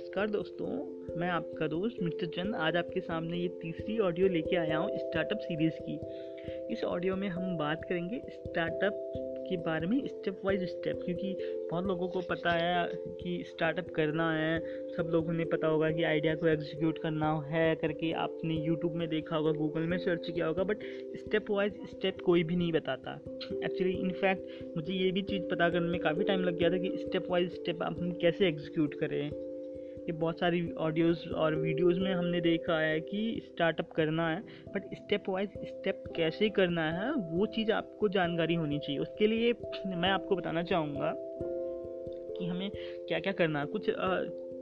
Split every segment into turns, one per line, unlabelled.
नमस्कार दोस्तों, मैं आपका दोस्त मिस्टर चंद आज आपके सामने ये तीसरी ऑडियो लेके आया हूँ स्टार्टअप सीरीज़ की। इस ऑडियो में हम बात करेंगे स्टार्टअप के बारे में स्टेप वाइज स्टेप क्योंकि बहुत लोगों को पता है कि स्टार्टअप करना है। सब लोगों ने पता होगा कि आइडिया को एग्जीक्यूट करना है करके, आपने यूट्यूब में देखा होगा गूगल में सर्च किया होगा बट स्टेप वाइज स्टेप कोई भी नहीं बताता। एक्चुअली इनफैक्ट मुझे ये भी चीज़ पता करने में काफ़ी टाइम लग गया था कि स्टेप वाइज स्टेप आप हम कैसे एग्जीक्यूट करें। कि बहुत सारी ऑडियोज़ और वीडियोज़ में हमने देखा है कि स्टार्टअप करना है बट स्टेप वाइज स्टेप कैसे करना है, वो चीज़ आपको जानकारी होनी चाहिए। उसके लिए मैं आपको बताना चाहूँगा कि हमें क्या क्या करना है। कुछ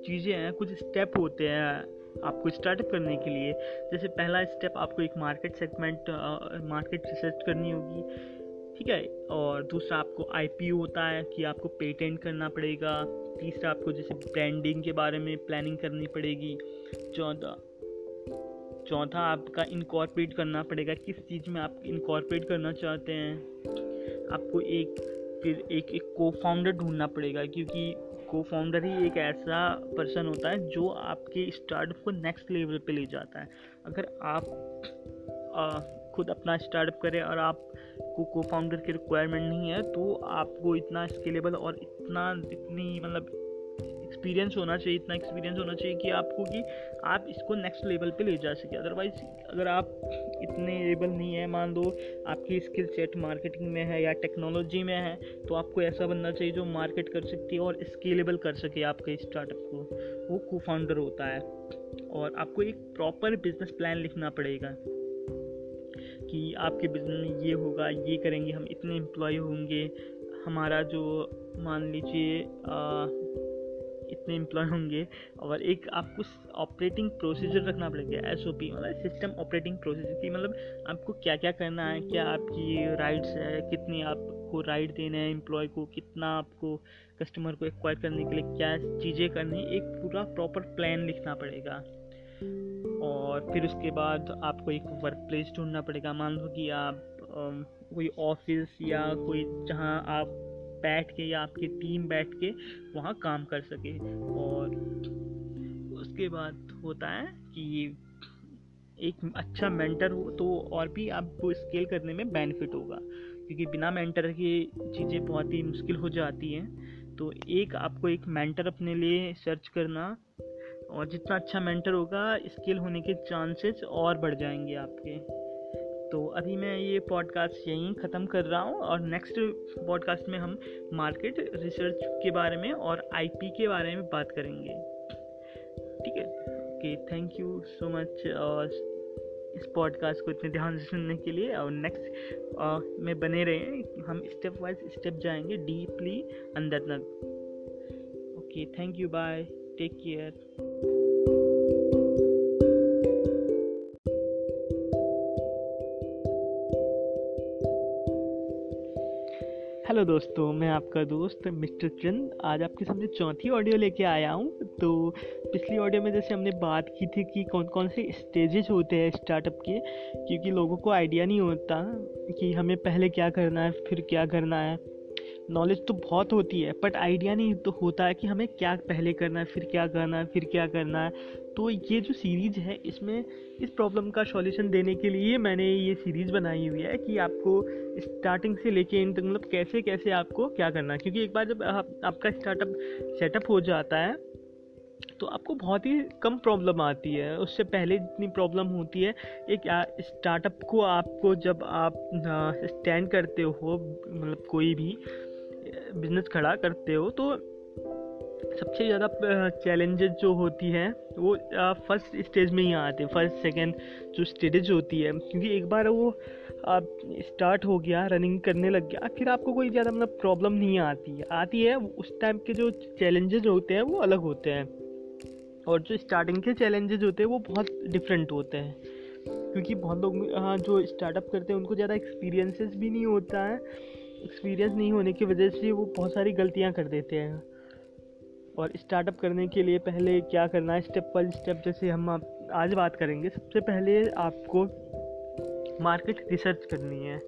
चीज़ें हैं, कुछ स्टेप होते हैं आपको स्टार्टअप करने के लिए। जैसे पहला स्टेप आपको एक मार्केट सेगमेंट मार्केट रिसर्च करनी होगी। ठीक है? और दूसरा आपको आई होता है कि आपको पेटेंट करना पड़ेगा। तीसरा आपको जैसे ब्रांडिंग के बारे में प्लानिंग करनी पड़ेगी। चौथा चौथा आपका इनकॉर्पोरेट करना पड़ेगा। किस चीज़ में आप इनकॉर्पोरेट करना चाहते हैं? आपको एक फिर एक एक को फाउंडर ढूंढना पड़ेगा क्योंकि को फाउंडर ही एक ऐसा पर्सन होता है जो आपके स्टार्टअप को नेक्स्ट लेवल पे ले जाता है। अगर आप आ, खुद अपना स्टार्टअप करें और आप को को फाउंडर की रिक्वायरमेंट नहीं है तो आपको इतना स्केलेबल और इतना इतनी मतलब एक्सपीरियंस होना चाहिए, इतना एक्सपीरियंस होना चाहिए कि आपको कि आप इसको नेक्स्ट लेवल पे ले जा सके। अदरवाइज़ अगर आप इतने एबल नहीं है, मान लो आपकी स्किल सेट मार्केटिंग में है या टेक्नोलॉजी में है तो आपको ऐसा बनना चाहिए जो मार्केट कर सकती है और स्केलेबल कर सके आपके स्टार्टअप को। वो को फाउंडर होता है और आपको एक प्रॉपर बिज़नेस प्लान लिखना पड़ेगा। कि आपके बिज़नेस में ये होगा, ये करेंगे, हम इतने एम्प्लॉय होंगे, हमारा जो मान लीजिए इतने एम्प्लॉय होंगे, और एक आपको ऑपरेटिंग प्रोसीजर रखना पड़ेगा एस ओ पी मतलब सिस्टम ऑपरेटिंग प्रोसीजर की मतलब आपको क्या क्या करना है, क्या आपकी राइट्स है, कितनी आपको राइट देना है एम्प्लॉय को, कितना आपको कस्टमर को एक्वायर करने के लिए क्या चीज़ें करनी एक पूरा प्रॉपर प्लान लिखना पड़ेगा। और फिर उसके बाद आपको एक वर्क प्लेस ढूंढना पड़ेगा। मान लो कि आप कोई ऑफ़िस या कोई जहाँ आप बैठ के या आपकी टीम बैठ के वहाँ काम कर सके। और उसके बाद होता है कि एक अच्छा मेंटर हो तो और भी आपको स्केल करने में बेनिफिट होगा। क्योंकि बिना मेंटर के चीज़ें बहुत ही मुश्किल हो जाती हैं। तो एक आपको एक मेंटर अपने लिए सर्च करना और जितना अच्छा मेंटर होगा स्किल होने के चांसेस और बढ़ जाएँगे आपके। तो अभी मैं ये पॉडकास्ट यहीं ख़त्म कर रहा हूँ और नेक्स्ट पॉडकास्ट में हम मार्केट रिसर्च के बारे में और आईपी के बारे में बात करेंगे। ठीक है? Okay thank you so much और इस पॉडकास्ट को इतने ध्यान से सुनने के लिए। और नेक्स्ट में बने रहे। हम स्टेप वाइज स्टेप जाएँगे डीपली अंदर तक okay thank you bye take care hello दोस्तों, मैं आपका दोस्त मिस्टर चंद। आज आपके सामने चौथी ऑडियो लेके आया हूँ। तो पिछली ऑडियो में जैसे हमने बात की थी कि कौन कौन से स्टेजेस होते हैं स्टार्टअप के, क्योंकि लोगों को आइडिया नहीं होता कि हमें पहले क्या करना है, फिर क्या करना है। नॉलेज तो बहुत होती है बट आइडिया नहीं तो होता है कि हमें क्या पहले करना है फिर क्या करना है फिर क्या करना है। तो ये जो सीरीज़ है इसमें इस प्रॉब्लम का सॉल्यूशन देने के लिए मैंने ये सीरीज़ बनाई हुई है कि आपको स्टार्टिंग से लेके इन तक मतलब कैसे कैसे आपको क्या करना है। क्योंकि एक बार जब आप, आपका स्टार्टअप सेटअप हो जाता है तो आपको बहुत ही कम प्रॉब्लम आती है। उससे पहले जितनी प्रॉब्लम होती है एक स्टार्टअप को आपको जब आप स्टैंड करते हो मतलब कोई भी बिज़नेस खड़ा करते हो तो सबसे ज़्यादा चैलेंजेस जो होती हैं, वो फ़र्स्ट स्टेज में ही आते हैं। फ़र्स्ट सेकेंड जो स्टेज होती है, क्योंकि एक बार वो आप स्टार्ट हो गया रनिंग करने लग गया, फिर आपको कोई ज़्यादा मतलब प्रॉब्लम नहीं आती। है आती है, उस टाइप के जो चैलेंजेस होते हैं, वो अलग होते हैं। और जो स्टार्टिंग के चैलेंजेस होते हैं, वो बहुत डिफरेंट होते हैं। क्योंकि बहुत लोग जो स्टार्टअप करते हैं, उनको ज़्यादा एक्सपीरियंसेस भी नहीं होता है। एक्सपीरियंस नहीं होने की वजह से वो बहुत सारी गलतियाँ कर देते हैं। और स्टार्टअप करने के लिए पहले क्या करना है? स्टेप बाई स्टेप जैसे हम आप, आज बात करेंगे, सबसे पहले आपको मार्केट रिसर्च करनी है।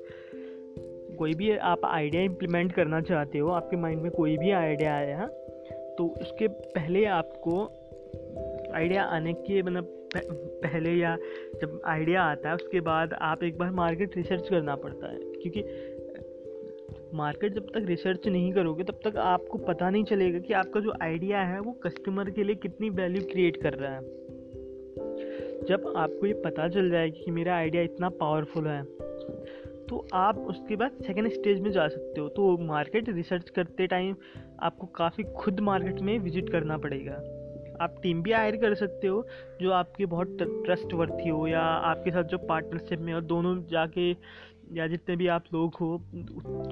कोई भी आप आइडिया इम्प्लीमेंट करना चाहते हो, आपके माइंड में कोई भी आइडिया आया तो उसके पहले आपको आइडिया आने के मतलब पहले या जब आइडिया आता है, उसके बाद आप एक बार मार्केट रिसर्च करना पड़ता है। क्योंकि मार्केट जब तक रिसर्च नहीं करोगे, तब तक आपको पता नहीं चलेगा कि आपका जो आइडिया है, वो कस्टमर के लिए कितनी वैल्यू क्रिएट कर रहा है। जब आपको ये पता चल जाएगा कि मेरा आइडिया इतना पावरफुल है तो आप उसके बाद सेकेंड स्टेज में जा सकते हो। तो मार्केट रिसर्च करते टाइम आपको काफ़ी खुद मार्केट में विज़िट करना पड़ेगा। आप टीम भी हायर कर सकते हो, जो आपके बहुत ट्रस्ट वर्थी हो, या आपके साथ जो पार्टनरशिप में हो, दोनों जाके या जितने भी आप लोग हो,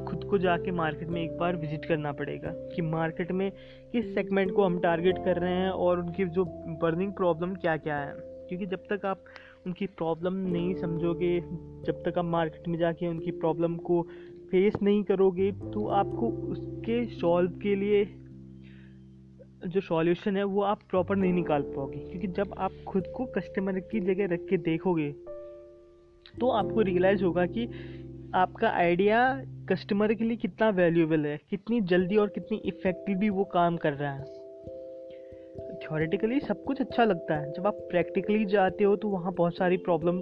खुद को जाके मार्केट में एक बार विज़िट करना पड़ेगा कि मार्केट में किस सेगमेंट को हम टारगेट कर रहे हैं और उनकी जो बर्निंग प्रॉब्लम क्या क्या है। क्योंकि जब तक आप उनकी प्रॉब्लम नहीं समझोगे, जब तक आप मार्केट में जाके उनकी प्रॉब्लम को फेस नहीं करोगे तो आपको उसके सॉल्व के लिए जो सॉल्यूशन है, वो आप प्रॉपर नहीं निकाल पाओगे। क्योंकि जब आप खुद को कस्टमर की जगह रख के देखोगे तो आपको रियलाइज़ होगा कि आपका आइडिया कस्टमर के लिए कितना वैल्यूएबल है, कितनी जल्दी और कितनी इफ़ेक्टिवली वो काम कर रहा है। थ्योरेटिकली सब कुछ अच्छा लगता है। जब आप प्रैक्टिकली जाते हो तो वहाँ बहुत सारी प्रॉब्लम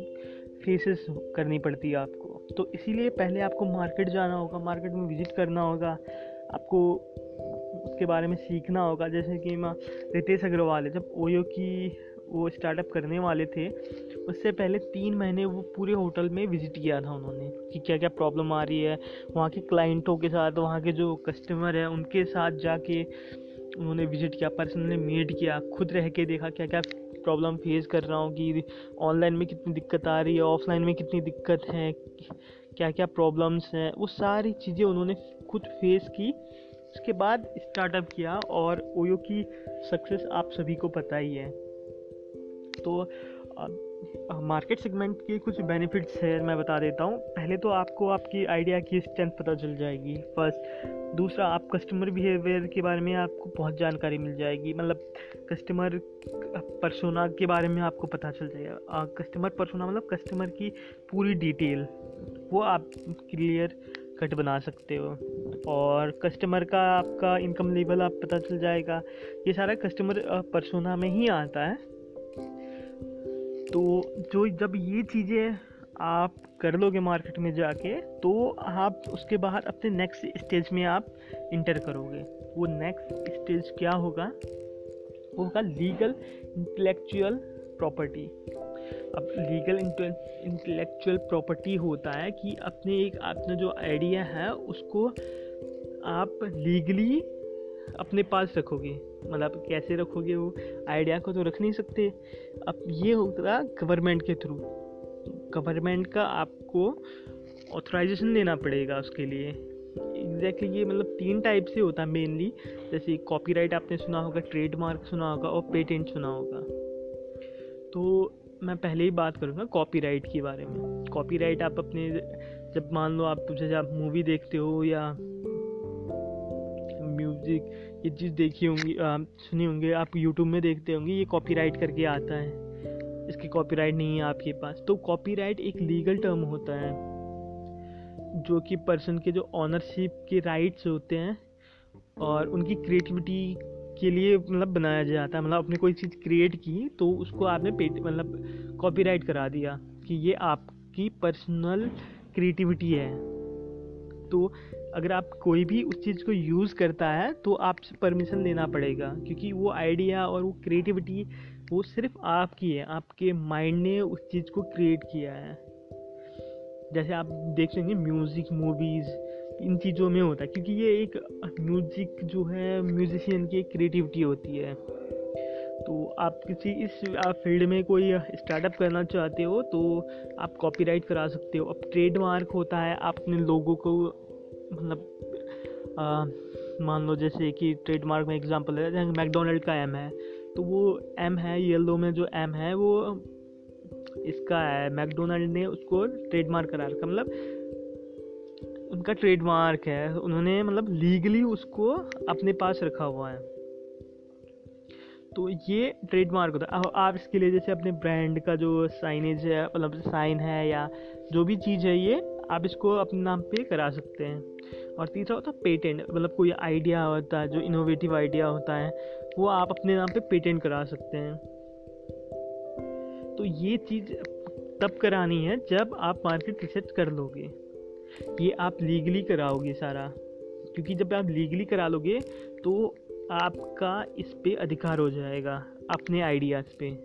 फेसेस करनी पड़ती है आपको। तो इसीलिए पहले आपको मार्केट जाना होगा मार्केट में विज़िट करना होगा, आपको उसके बारे में सीखना होगा। जैसे कि मैं रितेश अग्रवाल है, जब ओयो की वो स्टार्टअप करने वाले थे, उससे पहले तीन महीने वो पूरे होटल में विज़िट किया था उन्होंने कि क्या क्या प्रॉब्लम आ रही है, वहाँ के क्लाइंटों के साथ, वहाँ के जो कस्टमर है, उनके साथ जाके उन्होंने विज़िट किया पर्सनली मीट किया, खुद रह के देखा क्या क्या प्रॉब्लम फेस कर रहा हूँ कि ऑनलाइन में कितनी दिक्कत आ रही है ऑफलाइन में कितनी दिक्कत है क्या क्या प्रॉब्लम्स हैं, वो सारी चीज़ें उन्होंने खुद फेस की। उसके बाद स्टार्टअप किया और ओयो की सक्सेस आप सभी को पता ही है। तो मार्केट सेगमेंट के कुछ बेनिफिट्स है, मैं बता देता हूँ। पहले तो आपको आपकी आइडिया की स्ट्रेंथ पता चल जाएगी। फ़र्स्ट दूसरा, आप कस्टमर बिहेवियर के बारे में आपको बहुत जानकारी मिल जाएगी। मतलब कस्टमर परसोना के बारे में आपको पता चल जाएगा। कस्टमर परसोना मतलब कस्टमर की पूरी डिटेल वो आप क्लियर कट बना सकते हो। और कस्टमर का आपका इनकम लेवल आप पता चल जाएगा। ये सारा कस्टमर परसोना में ही आता है। तो जो जब ये चीज़ें आप कर लोगे मार्केट में जाके तो आप उसके बाद अपने नेक्स्ट स्टेज में आप इंटर करोगे। वो नेक्स्ट स्टेज क्या होगा? वो होगा लीगल इंटेलेक्चुअल प्रॉपर्टी अब लीगल इंटेलेक्चुअल प्रॉपर्टी होता है कि अपने एक, अपना जो आइडिया है, उसको आप लीगली अपने पास रखोगे। मतलब कैसे रखोगे वो? आइडिया को तो रख नहीं सकते। अब ये होगा गवर्नमेंट के थ्रू गवर्नमेंट का आपको ऑथराइजेशन देना पड़ेगा उसके लिए। एग्जैक्टली exactly ये मतलब तीन टाइप से होता है मेनली जैसे कॉपीराइट आपने सुना होगा ट्रेडमार्क सुना होगा और पेटेंट सुना होगा। तो मैं पहले ही बात करूँगा कॉपीराइट के बारे में। कॉपीराइट आप अपने, जब मान लो आप, जैसे आप मूवी देखते हो या म्यूज़िक ये चीज़ देखी होंगी सुनी होंगे, आप यूट्यूब में देखते होंगे, ये कॉपीराइट करके आता है। इसकी कॉपीराइट नहीं है आपके पास। तो कॉपीराइट एक लीगल टर्म होता है, जो कि पर्सन के जो ऑनरशिप के राइट्स होते हैं, और उनकी क्रिएटिविटी के लिए मतलब बनाया जाता है। मतलब आपने कोई चीज़ क्रिएट की तो उसको आपने पेट मतलब कॉपीराइट करा दिया कि ये आपकी पर्सनल क्रिएटिविटी है। तो अगर आप कोई भी उस चीज़ को यूज़ करता है तो आपसे परमिशन लेना पड़ेगा। क्योंकि वो आइडिया और वो क्रिएटिविटी वो सिर्फ़ आपकी है। आपके माइंड ने उस चीज़ को क्रिएट किया है। जैसे आप देख सकेंगे म्यूज़िक मूवीज़ इन चीज़ों में होता है। क्योंकि ये एक म्यूज़िक जो है म्यूजिशियन की क्रिएटिविटी होती है। तो आप किसी इस फ़ील्ड में कोई स्टार्टअप करना चाहते हो तो आप कॉपीराइट करा सकते हो। अब ट्रेडमार्क होता है, आप अपने लोगों को मतलब मान लो जैसे कि ट्रेडमार्क में एग्जांपल है, जैसे मैकडोनल्ड का एम है तो वो एम है येलो में जो एम है, वो इसका है। मैकडोनल्ड ने उसको ट्रेडमार्क करा रखा मतलब उनका ट्रेडमार्क है। उन्होंने मतलब लीगली उसको अपने पास रखा हुआ है। तो ये ट्रेडमार्क होता है। आप इसके लिए जैसे अपने ब्रांड का जो साइनेज है मतलब साइन है या जो भी चीज़ है ये आप इसको अपने नाम पे करा सकते हैं। और तीसरा होता है पेटेंट मतलब कोई आइडिया होता है, जो इनोवेटिव आइडिया होता है, वो आप अपने नाम पे पेटेंट करा सकते हैं। तो ये चीज़ तब करानी है जब आप मार्केट रिसर्च कर लोगे। ये आप लीगली कराओगे सारा। क्योंकि जब आप लीगली करा लोगे तो आपका इस पर अधिकार हो जाएगा, अपने आइडियाज़ पे।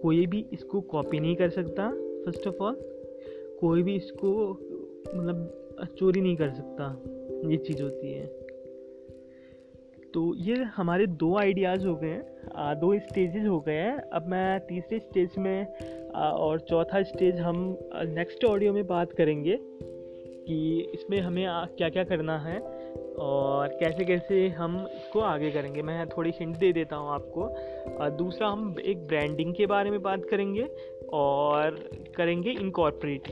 कोई भी इसको कॉपी नहीं कर सकता फ़र्स्ट ऑफ़ ऑल कोई भी इसको मतलब चोरी नहीं कर सकता। ये चीज़ होती है। तो ये हमारे दो आइडियाज़ हो गए हैं। दो स्टेजेस हो गए हैं। अब मैं तीसरे स्टेज में और चौथा स्टेज हम नेक्स्ट ऑडियो में बात करेंगे कि इसमें हमें क्या क्या करना है और कैसे कैसे हम इसको आगे करेंगे। मैं थोड़ी हिंट दे देता हूँ आपको। दूसरा हम एक ब्रांडिंग के बारे में बात करेंगे। और करेंगे इनकॉर्पोरेट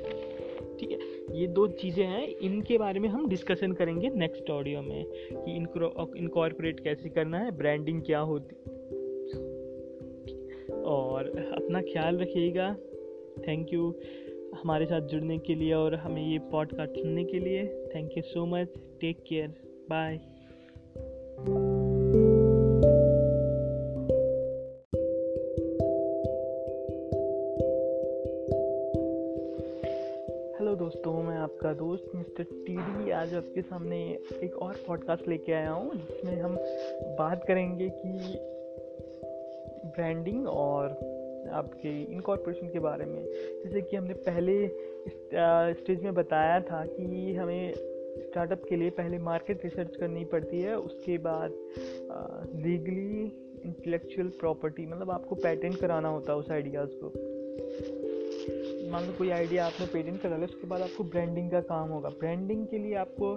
ठीक है? ये दो चीज़ें हैं, इनके बारे में हम डिस्कशन करेंगे नेक्स्ट ऑडियो में कि इनकॉर्पोरेट कैसे करना है ब्रांडिंग क्या होती। और अपना ख्याल रखिएगा। थैंक यू हमारे साथ जुड़ने के लिए और हमें ये पॉडकास्ट सुनने के लिए। Thank you so much take care bye mister TD आज आपके सामने एक और पॉडकास्ट लेके आया हूँ, जिसमें हम बात करेंगे कि ब्रांडिंग और आपके इनकॉर्पोरेशन के बारे में। जैसे कि हमने पहले स्टेज में बताया था कि हमें स्टार्टअप के लिए पहले मार्केट रिसर्च करनी पड़ती है, उसके बाद लीगली इंटेलेक्चुअल प्रॉपर्टी मतलब आपको पैटेंट कराना होता है उस आइडियाज़ को। मान लो कोई आइडिया आपने पेटेंट करा लिया, उसके बाद आपको ब्रांडिंग का काम होगा। ब्रांडिंग के लिए आपको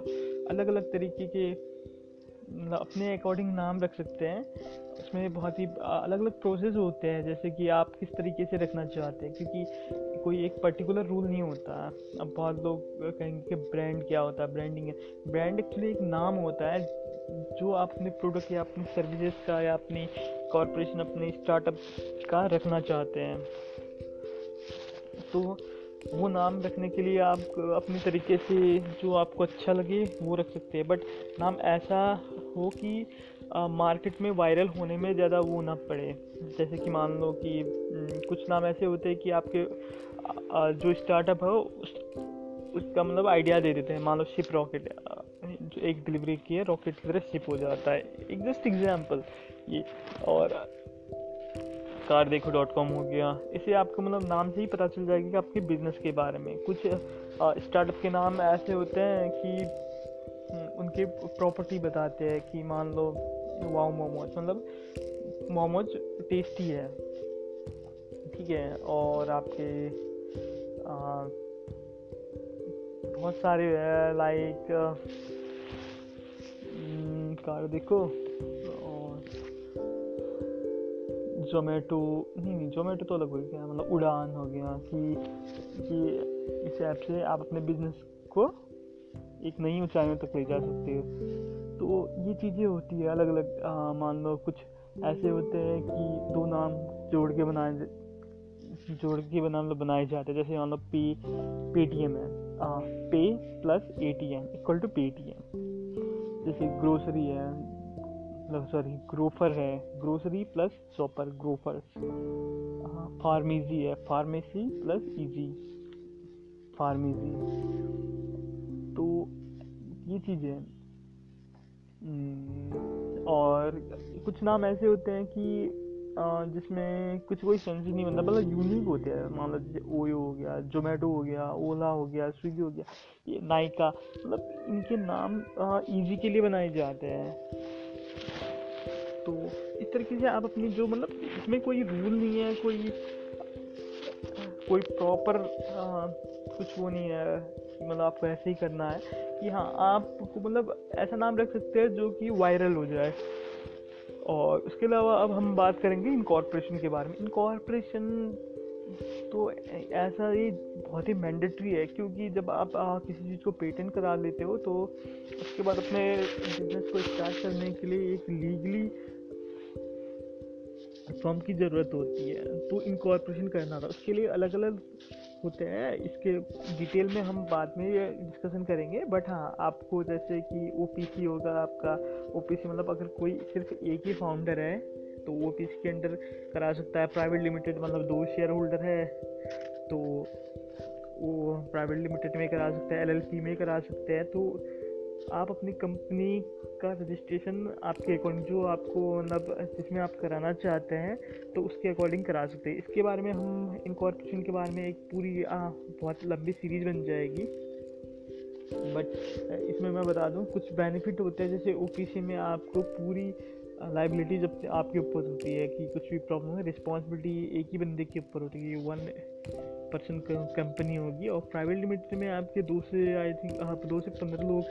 अलग अलग तरीके के मतलब अपने अकॉर्डिंग नाम रख सकते हैं। उसमें बहुत ही अलग अलग प्रोसेस होते हैं, जैसे कि आप किस तरीके से रखना चाहते हैं, क्योंकि कोई एक पर्टिकुलर रूल नहीं होता। अब बहुत लोग कहेंगे कि ब्रांड क्या होता है ब्रांडिंग ब्रांड एक्चुअली एक नाम होता है, जो आप अपने प्रोडक्ट या अपनी सर्विसेज़ का या अपनी कॉरपोरेशन अपने स्टार्टअप का रखना चाहते हैं। तो वो नाम रखने के लिए आप अपने तरीके से जो आपको अच्छा लगे वो रख सकते हैं। बट नाम ऐसा हो कि मार्केट में वायरल होने में ज़्यादा वो ना पड़े। जैसे कि मान लो कि कुछ नाम ऐसे होते हैं कि आपके जो स्टार्टअप है, उस, उसका मतलब आइडिया दे देते हैं। मान लो शिप रॉकेट जो एक डिलीवरी की है रॉकेट की तरह शिप हो जाता है। एक जस्ट एग्ज़ाम्पल ये। और कार देखो डॉट कॉम हो गया। इसे आपको मतलब नाम से ही पता चल जाएगा कि आपके बिज़नेस के बारे में। कुछ स्टार्टअप के नाम ऐसे होते हैं कि हम्म, उनके प्रॉपर्टी बताते हैं कि मान लो वाओ मोमोज। मतलब मोमोज टेस्टी है। ठीक है और आपके बहुत सारे लाइक कार देखो। जोमेटो नहीं नहीं जोमेटो तो अलग हो गया मतलब उड़ान हो गया कि ये इस ऐप से आप अपने बिज़नेस को एक नई ऊंचाइयों तक ले जा सकते हो। तो ये चीज़ें होती है अलग अलग मान लो कुछ ऐसे होते हैं कि दो नाम जोड़ के बनाए, जोड़ के बना मतलब बनाए जाते हैं। जैसे मान लो पे पेटीएम है pay plus A T M equal to pay T M जैसे ग्रोसरी है मतलब सॉरी ग्रोफर है। Grocery plus shopper Grofer pharmacy है। फार्मेसी प्लस इजी फार्मेसी तो ये चीज़ें हम्म, और कुछ नाम ऐसे होते हैं कि जिसमें कुछ कोई सेंस ही नहीं बनता। मतलब यूनिक होते हैं। मान लो जैसे ओयो हो गया जोमेटो हो गया ओला हो गया स्विगी हो गया ये नाइका मतलब इनके नाम इजी के लिए बनाए जाते हैं। तो इस तरीके से आप अपनी जो मतलब इसमें कोई रूल नहीं है कोई कोई प्रॉपर कुछ वो नहीं है मतलब आपको ऐसे ही करना है कि हाँ आपको मतलब ऐसा नाम रख सकते हैं जो कि वायरल हो जाए। और उसके अलावा अब हम बात करेंगे इनकॉर्पोरेशन के बारे में। इनकॉर्पोरेशन तो ऐसा ही बहुत ही मैंडेटरी है क्योंकि जब आप आ, किसी चीज़ को पेटेंट करा लेते हो तो उसके बाद अपने बिज़नेस को स्टार्ट करने के लिए एक लीगली फॉर्म की ज़रूरत होती है। तो इनकॉर्पोरेशन करना था। उसके लिए अलग अलग होते हैं। इसके डिटेल में हम बाद में डिस्कशन करेंगे। बट हाँ आपको जैसे कि ओपीसी होगा आपका। ओपीसी मतलब अगर कोई सिर्फ़ एक ही फाउंडर है तो ओ के अंडर करा सकता है। प्राइवेट लिमिटेड मतलब दो शेयर होल्डर है तो वो प्राइवेट लिमिटेड में करा सकते हैं। एल में करा सकते हैं। तो आप अपनी कंपनी का रजिस्ट्रेशन आपके अकॉर्डिंग जो आपको मतलब जिसमें आप कराना चाहते हैं तो उसके अकॉर्डिंग करा सकते हैं। इसके बारे में हम इनकॉर्पोरेशन के बारे में एक पूरी आ, बहुत लंबी सीरीज़ बन जाएगी। बट इसमें मैं बता दूँ कुछ बेनिफिट होते हैं। जैसे ओपीसी में आपको पूरी लाइबिलिटी जब आपके ऊपर होती है कि कुछ भी प्रॉब्लम है रिस्पॉन्सिबिलिटी एक ही बंदे के ऊपर होती है वन पर्सन कंपनी होगी और प्राइवेट लिमिटेड में आपके दो से आई थिंक आप दो से पंद्रह लोग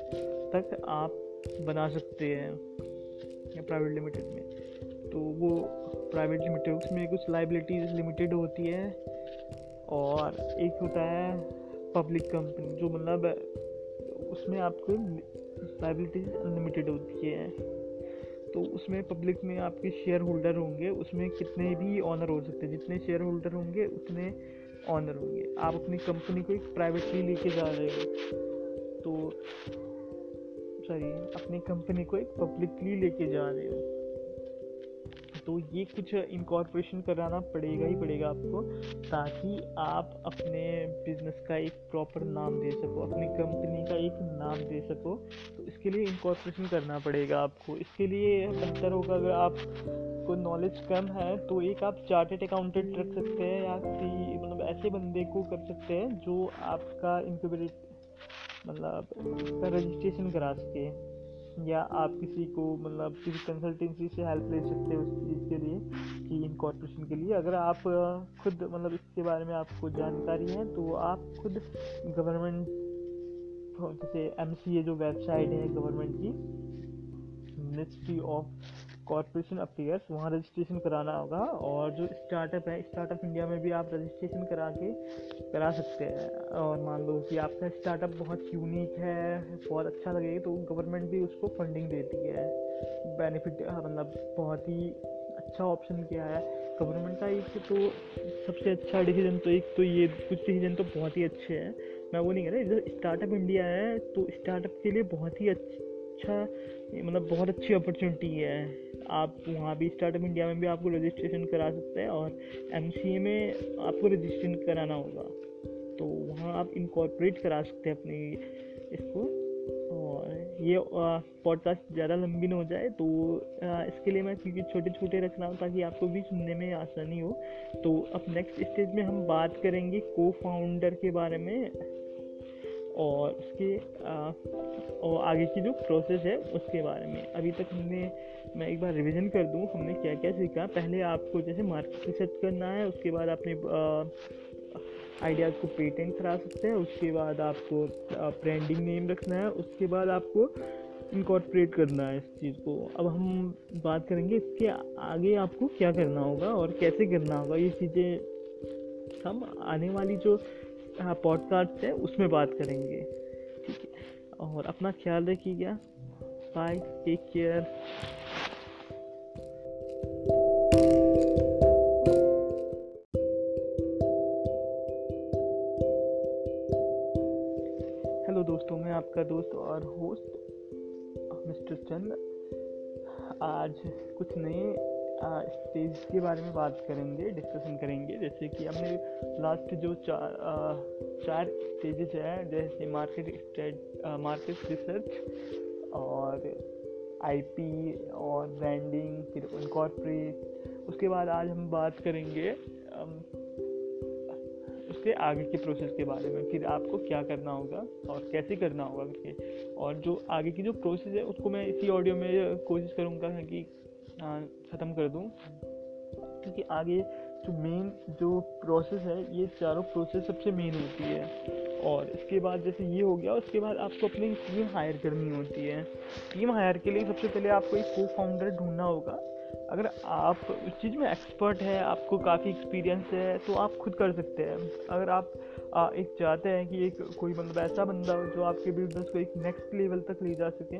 तक आप बना सकते हैं प्राइवेट लिमिटेड में। तो वो प्राइवेट लिमिटेड उसमें कुछ लाइबिलिटीज लिमिटेड होती है और एक होता है पब्लिक कंपनी जो मतलब उसमें आपको लाइबिलिटीज अनलिमिटेड होती है। तो उसमें पब्लिक में आपके शेयर होल्डर होंगे, उसमें कितने भी ऑनर हो सकते हैं। जितने शेयर होल्डर होंगे, उतने ऑनर होंगे। आप अपनी कंपनी को एक प्राइवेटली लेके जा रहे हो। तो सॉरी अपनी कंपनी को एक पब्लिकली लेके जा रहे हो। तो ये कुछ इनकॉर्पोरेशन कराना पड़ेगा ही पड़ेगा आपको, ताकि आप अपने बिज़नेस का एक प्रॉपर नाम दे सको, अपनी कंपनी का एक नाम दे सको। तो इसके लिए इनकॉर्पोरेशन करना पड़ेगा आपको। इसके लिए बेहतर होगा अगर आप को नॉलेज कम है तो एक आप चार्टेड अकाउंटेंट रख सकते हैं, या किसी मतलब ऐसे बंदे को कर सकते हैं, जो आपका इनक्यूबेट मतलब रजिस्ट्रेशन करा सके। या आप किसी को मतलब किसी कंसल्टेंसी से हेल्प ले सकते हो उस चीज़ के लिए, कि इनकॉर्पोरेशन के लिए। अगर आप खुद मतलब इसके बारे में आपको जानकारी है तो आप खुद गवर्नमेंट जैसे एमसीए जो वेबसाइट है गवर्नमेंट की मिनिस्ट्री ऑफ़ कॉरपोरेशन अफेयर्स वहाँ रजिस्ट्रेशन कराना होगा और जो स्टार्टअप है स्टार्टअप इंडिया में भी आप रजिस्ट्रेशन करा के करा सकते हैं। और मान लो कि आपका स्टार्टअप बहुत यूनिक है, बहुत अच्छा लगेगा तो गवर्नमेंट भी उसको फंडिंग देती है। बेनिफिट मतलब बहुत ही अच्छा ऑप्शन क्या है गवर्नमेंट का एक तो सबसे अच्छा डिसीज़न तो एक तो ये, कुछ डिसीज़न तो बहुत ही अच्छे हैं। मैं वो नहीं कह रहा स्टार्टअप इंडिया है तो स्टार्टअप के लिए बहुत ही अच्छा मतलब बहुत अच्छी अपॉर्चुनिटी है। आप वहाँ भी स्टार्टअप इंडिया में भी आपको रजिस्ट्रेशन करा सकते हैं और एमसीए में आपको रजिस्ट्रेशन कराना होगा। तो वहाँ आप इनकॉर्पोरेट करा सकते हैं अपनी इसको। और ये पॉडकास्ट ज़्यादा लंबी ना हो जाए तो इसके लिए मैं क्योंकि छोटे छोटे रख रहा हूँ ताकि आपको भी सुनने में आसानी हो। तो अब नेक्स्ट स्टेज में हम बात करेंगे को फाउंडर के बारे में। और उसके और आगे की जो प्रोसेस है उसके बारे में। अभी तक हमने, मैं एक बार रिवीजन कर दूँ, हमने क्या क्या सीखा। पहले आपको जैसे मार्केट रिसर्च करना है, उसके बाद अपने आइडियाज़ को पेटेंट करा सकते हैं, उसके बाद आपको ब्रांडिंग नेम रखना है, उसके बाद आपको इनकॉर्पोरेट करना है इस चीज़ को। अब हम बात करेंगे इसके आगे आपको क्या करना होगा और कैसे करना होगा। ये चीज़ें हम आने वाली जो पॉडकास्ट है, उसमें बात करेंगे। ठीक है। और अपना ख्याल रखिएगा। बाय टेक केयर हेलो दोस्तों, मैं आपका दोस्त और होस्ट मिस्टर चंद। आज कुछ नए स्टेज के बारे में बात करेंगे डिस्कशन करेंगे। जैसे कि हमने लास्ट जो चार चार स्टेजेस हैं, जैसे मार्केट मार्केट रिसर्च और आईपी और ब्रांडिंग फिर इनकॉर्पोरेट उसके बाद आज हम बात करेंगे उसके आगे के प्रोसेस के बारे में। फिर आपको क्या करना होगा और कैसे करना होगा करके। और जो आगे की जो प्रोसेस है, उसको मैं इसी ऑडियो में कोशिश करूँगा कि ख़त्म कर दूँ? क्योंकि आगे जो मेन जो प्रोसेस है ये चारों प्रोसेस सबसे मेन होती है। और इसके बाद जैसे ये हो गया उसके बाद आपको अपनी टीम हायर करनी होती है। टीम हायर के लिए सबसे पहले आपको एक को फाउंडर ढूंढना होगा। अगर आप उस चीज़ में एक्सपर्ट है आपको काफ़ी एक्सपीरियंस है तो आप खुद कर सकते हैं। अगर आप आ, एक चाहते हैं कि एक कोई मतलब ऐसा बंदा हो जो आपके बिज़नेस को एक नेक्स्ट लेवल तक ले जा सके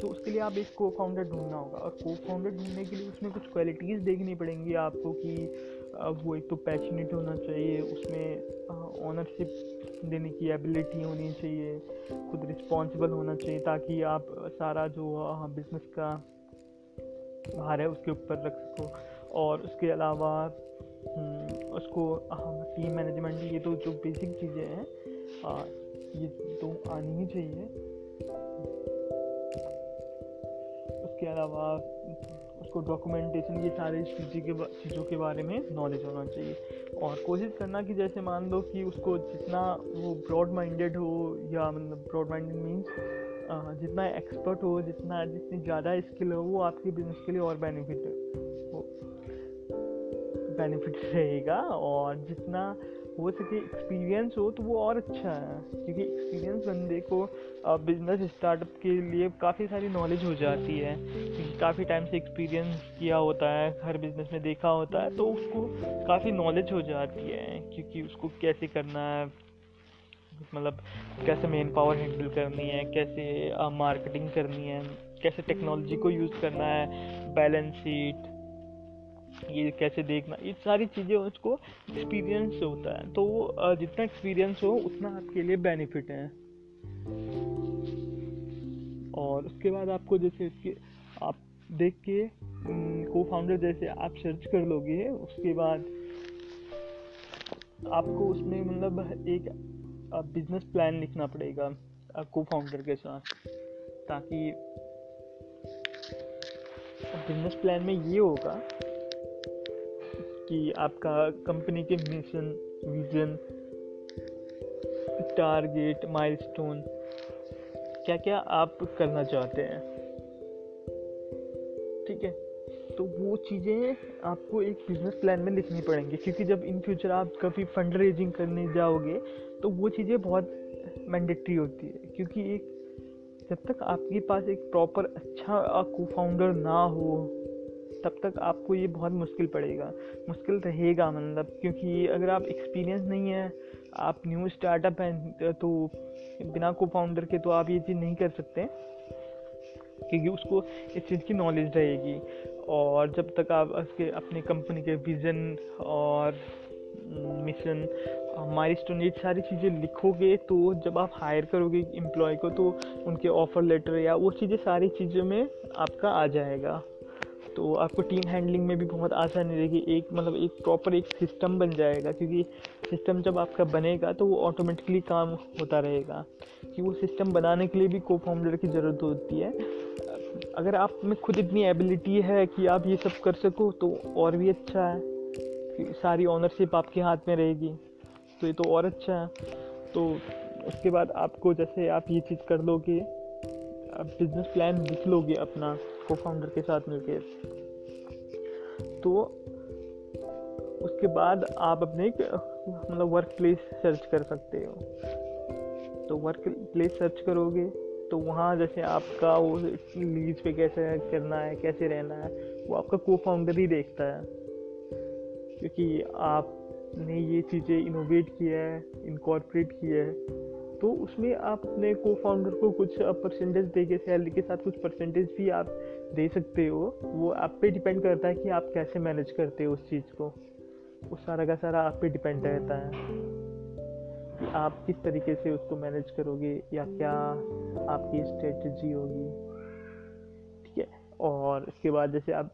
तो उसके लिए आप एक को फाउंडर ढूंढना होगा। और को फाउंडर ढूँढने के लिए उसमें कुछ क्वालिटीज़ देखनी पड़ेंगी आपको कि वो एक तो पैशनेट होना चाहिए उसमें ऑनरशिप देने की एबिलिटी होनी चाहिए खुद रिस्पॉन्सिबल होना चाहिए ताकि आप सारा जो बिज़नेस का भार है उसके ऊपर रख सको। और उसके अलावा हम्म, उसको टीम मैनेजमेंट ये तो जो बेसिक चीज़ें हैं ये तो आनी ही चाहिए। उसके अलावा, उसको डॉक्यूमेंटेशन ये सारे चीज़ों के चीज़ों के बारे में नॉलेज होना चाहिए। और कोशिश करना कि जैसे मान लो कि उसको जितना वो ब्रॉड माइंडेड हो, या मतलब ब्रॉड माइंडेड मीन्स जितना एक्सपर्ट हो, जितना, जितनी ज़्यादा स्किल हो, वो आपके बिज़नेस के लिए और बेनिफिट हो बेनिफिट रहेगा। और जितना हो सके एक्सपीरियंस हो तो वो और अच्छा है। क्योंकि एक्सपीरियंस बंदे को बिज़नेस स्टार्टअप के लिए काफ़ी सारी नॉलेज हो जाती है। क्योंकि काफ़ी टाइम से एक्सपीरियंस किया होता है, हर बिज़नेस में देखा होता है तो उसको काफ़ी नॉलेज हो जाती है क्योंकि उसको कैसे करना है। मतलब कैसे मेन पावर हैंडल करनी है, कैसे मार्केटिंग करनी है, कैसे टेक्नोलॉजी को यूज़ करना है बैलेंस शीट ये कैसे देखना, ये सारी चीज़ें उसको एक्सपीरियंस होता है। तो जितना एक्सपीरियंस हो, उतना आपके लिए बेनिफिट है। और उसके बाद आपको जैसे इसके, आप देख के को फाउंडर जैसे आप सर्च कर लोगे, उसके बाद आपको उसमें मतलब एक बिज़नेस प्लान लिखना पड़ेगा को फाउंडर के साथ। ताकि बिज़नेस प्लान में ये होगा कि आपका कंपनी के मिशन विजन टारगेट माइलस्टोन क्या क्या आप करना चाहते हैं? ठीक है? तो वो चीज़ें आपको एक बिज़नेस प्लान में लिखनी पड़ेंगी। क्योंकि जब इन फ्यूचर आप कभी फंड रेजिंग करने जाओगे तो वो चीज़ें बहुत मैंडेटरी होती है। क्योंकि एक, जब तक आपके पास एक प्रॉपर अच्छा को फाउंडर ना हो तब तक आपको ये बहुत मुश्किल पड़ेगा। मुश्किल रहेगा मतलब क्योंकि अगर आप एक्सपीरियंस नहीं है, आप न्यू स्टार्टअप हैं तो बिना को फाउंडर के तो आप ये चीज़ नहीं कर सकते। क्योंकि उसको इस चीज़ की नॉलेज रहेगी। और जब तक आप उसके, अपने कंपनी के विज़न और मिशन हमारी ये सारी चीज़ें लिखोगे तो जब आप हायर करोगे एम्प्लॉय को तो उनके ऑफ़र लेटर या वो चीज़ें, सारी चीज़ों में आपका आ जाएगा। तो आपको टीम हैंडलिंग में भी बहुत आसानी रहेगी। एक मतलब एक प्रॉपर एक सिस्टम बन जाएगा, क्योंकि सिस्टम जब आपका बनेगा तो वो ऑटोमेटिकली काम होता रहेगा। कि वो सिस्टम बनाने के लिए भी को फाउंडर की ज़रूरत होती है। अगर आप में खुद इतनी एबिलिटी है कि आप ये सब कर सको तो और भी अच्छा है। सारी ऑनरशिप आपके हाथ में रहेगी तो ये तो और अच्छा है। तो उसके बाद आपको जैसे आप ये चीज़ कर लोगे बिज़नेस प्लान लिख लोगे अपना को फाउंडर के साथ मिलकर तो उसके बाद आप अपने मतलब वर्क प्लेस सर्च कर सकते हो। तो वर्क प्लेस सर्च करोगे तो वहाँ जैसे आपका वो लीज पे कैसे करना है, कैसे रहना है, वो आपका को फाउंडर ही देखता है। क्योंकि आपने ये चीज़ें इनोवेट किया है इनकॉर्पोरेट किया है। तो उसमें आप अपने को फाउंडर को कुछ परसेंटेज दे के सैलरी के साथ कुछ परसेंटेज भी आप दे सकते हो। वो आप पे डिपेंड करता है कि आप कैसे मैनेज करते हो उस चीज़ को। वो सारा का सारा आप पे डिपेंड रहता है कि आप किस तरीके से उसको मैनेज करोगे या क्या आपकी स्ट्रेटजी होगी। और इसके बाद जैसे आप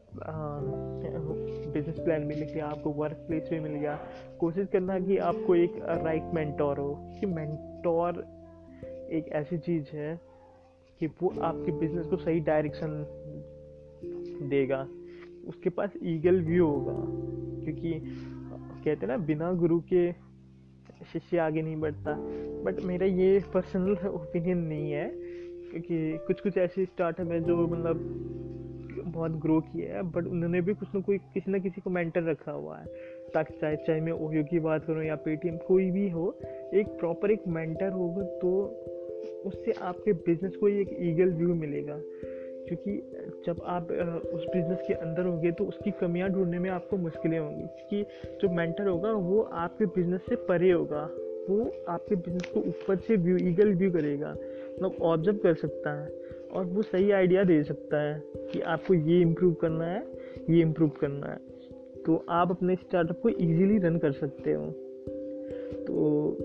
बिज़नेस प्लान भी लिख लिया, आपको वर्क प्लेस भी मिल गया। कोशिश करना कि आपको एक राइट मेंटोर हो, कि मेंटोर एक ऐसी चीज़ है कि वो आपके बिज़नेस को सही डायरेक्शन देगा। उसके पास ईगल व्यू होगा, क्योंकि कहते हैं ना, बिना गुरु के शिष्य आगे नहीं बढ़ता। बट मेरा ये पर्सनल ओपिनियन नहीं है, क्योंकि कुछ कुछ ऐसे स्टार्टअप है जो मतलब बहुत ग्रो किया है बट उन्होंने भी कुछ ना कोई, किसी ना किसी को मेंटर रखा हुआ है। ताकि चाहे चाहे मैं ओयो की बात करूँ या पेटीएम कोई भी हो, एक प्रॉपर एक मेंटर होगा तो उससे आपके बिज़नेस को एक ईगल व्यू मिलेगा। क्योंकि जब आप उस बिज़नेस के अंदर होंगे तो उसकी कमियाँ ढूँढने में आपको मुश्किलें होंगी। क्योंकि जो मेंटर होगा, वो आपके बिज़नेस से परे होगा। वो आपके बिज़नेस को ऊपर से व्यू ईगल व्यू करेगा। मतलब ऑब्ज़र्व कर सकता है। और वो सही आइडिया दे सकता है कि आपको ये इम्प्रूव करना है, ये इम्प्रूव करना है। तो आप अपने स्टार्टअप को इजीली रन कर सकते हो। तो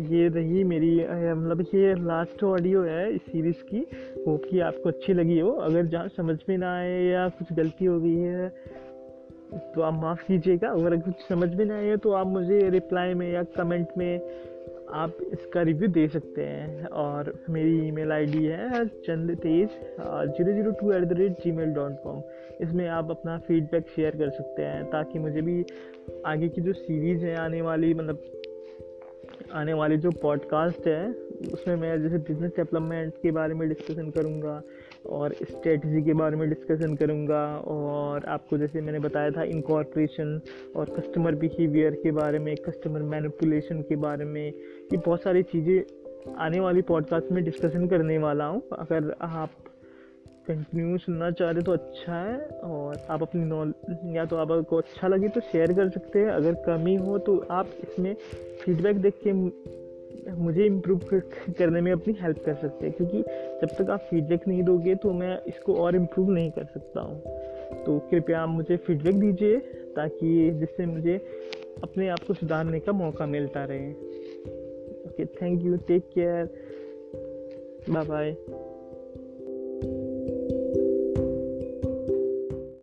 ये रही मेरी मतलब ये लास्ट ऑडियो है इस सीरीज़ की। होप कि आपको अच्छी लगी हो। अगर जहाँ समझ में ना आए या कुछ गलती हो गई है तो आप माफ़ कीजिएगा। अगर कुछ समझ में ना आए तो आप मुझे रिप्लाई में या कमेंट में आप इसका रिव्यू दे सकते हैं और मेरी ईमेल आईडी है Chand Tej zero zero two at the rate Gmail dot com इसमें आप अपना फीडबैक शेयर कर सकते हैं ताकि मुझे भी आगे की जो सीरीज़ है आने वाली मतलब आने वाली जो पॉडकास्ट है, उसमें मैं जैसे बिज़नेस डेवलपमेंट के बारे में डिस्कशन करूँगा और स्ट्रेटजी के बारे में डिस्कशन करूँगा और आपको जैसे मैंने बताया था इनकॉर्पोरेशन और कस्टमर बिहेवियर के बारे में कस्टमर मैनिपुलेशन के बारे में, ये बहुत सारी चीज़ें आने वाली पॉडकास्ट में डिस्कशन करने वाला हूँ। अगर आप कंटिन्यू सुनना चाह रहे तो अच्छा है और आप अपनी नॉलेज या तो आपको अच्छा लगे तो शेयर कर सकते हैं। अगर कमी हो तो आप इसमें फीडबैक देख के मुझे इम्प्रूव करने में अपनी हेल्प कर सकते हैं, क्योंकि जब तक आप फीडबैक नहीं दोगे तो मैं इसको और इम्प्रूव नहीं कर सकता हूँ। तो कृपया आप मुझे फीडबैक दीजिए, ताकि जिससे मुझे अपने आप को सुधारने का मौका मिलता रहे। Okay thank you take care bye bye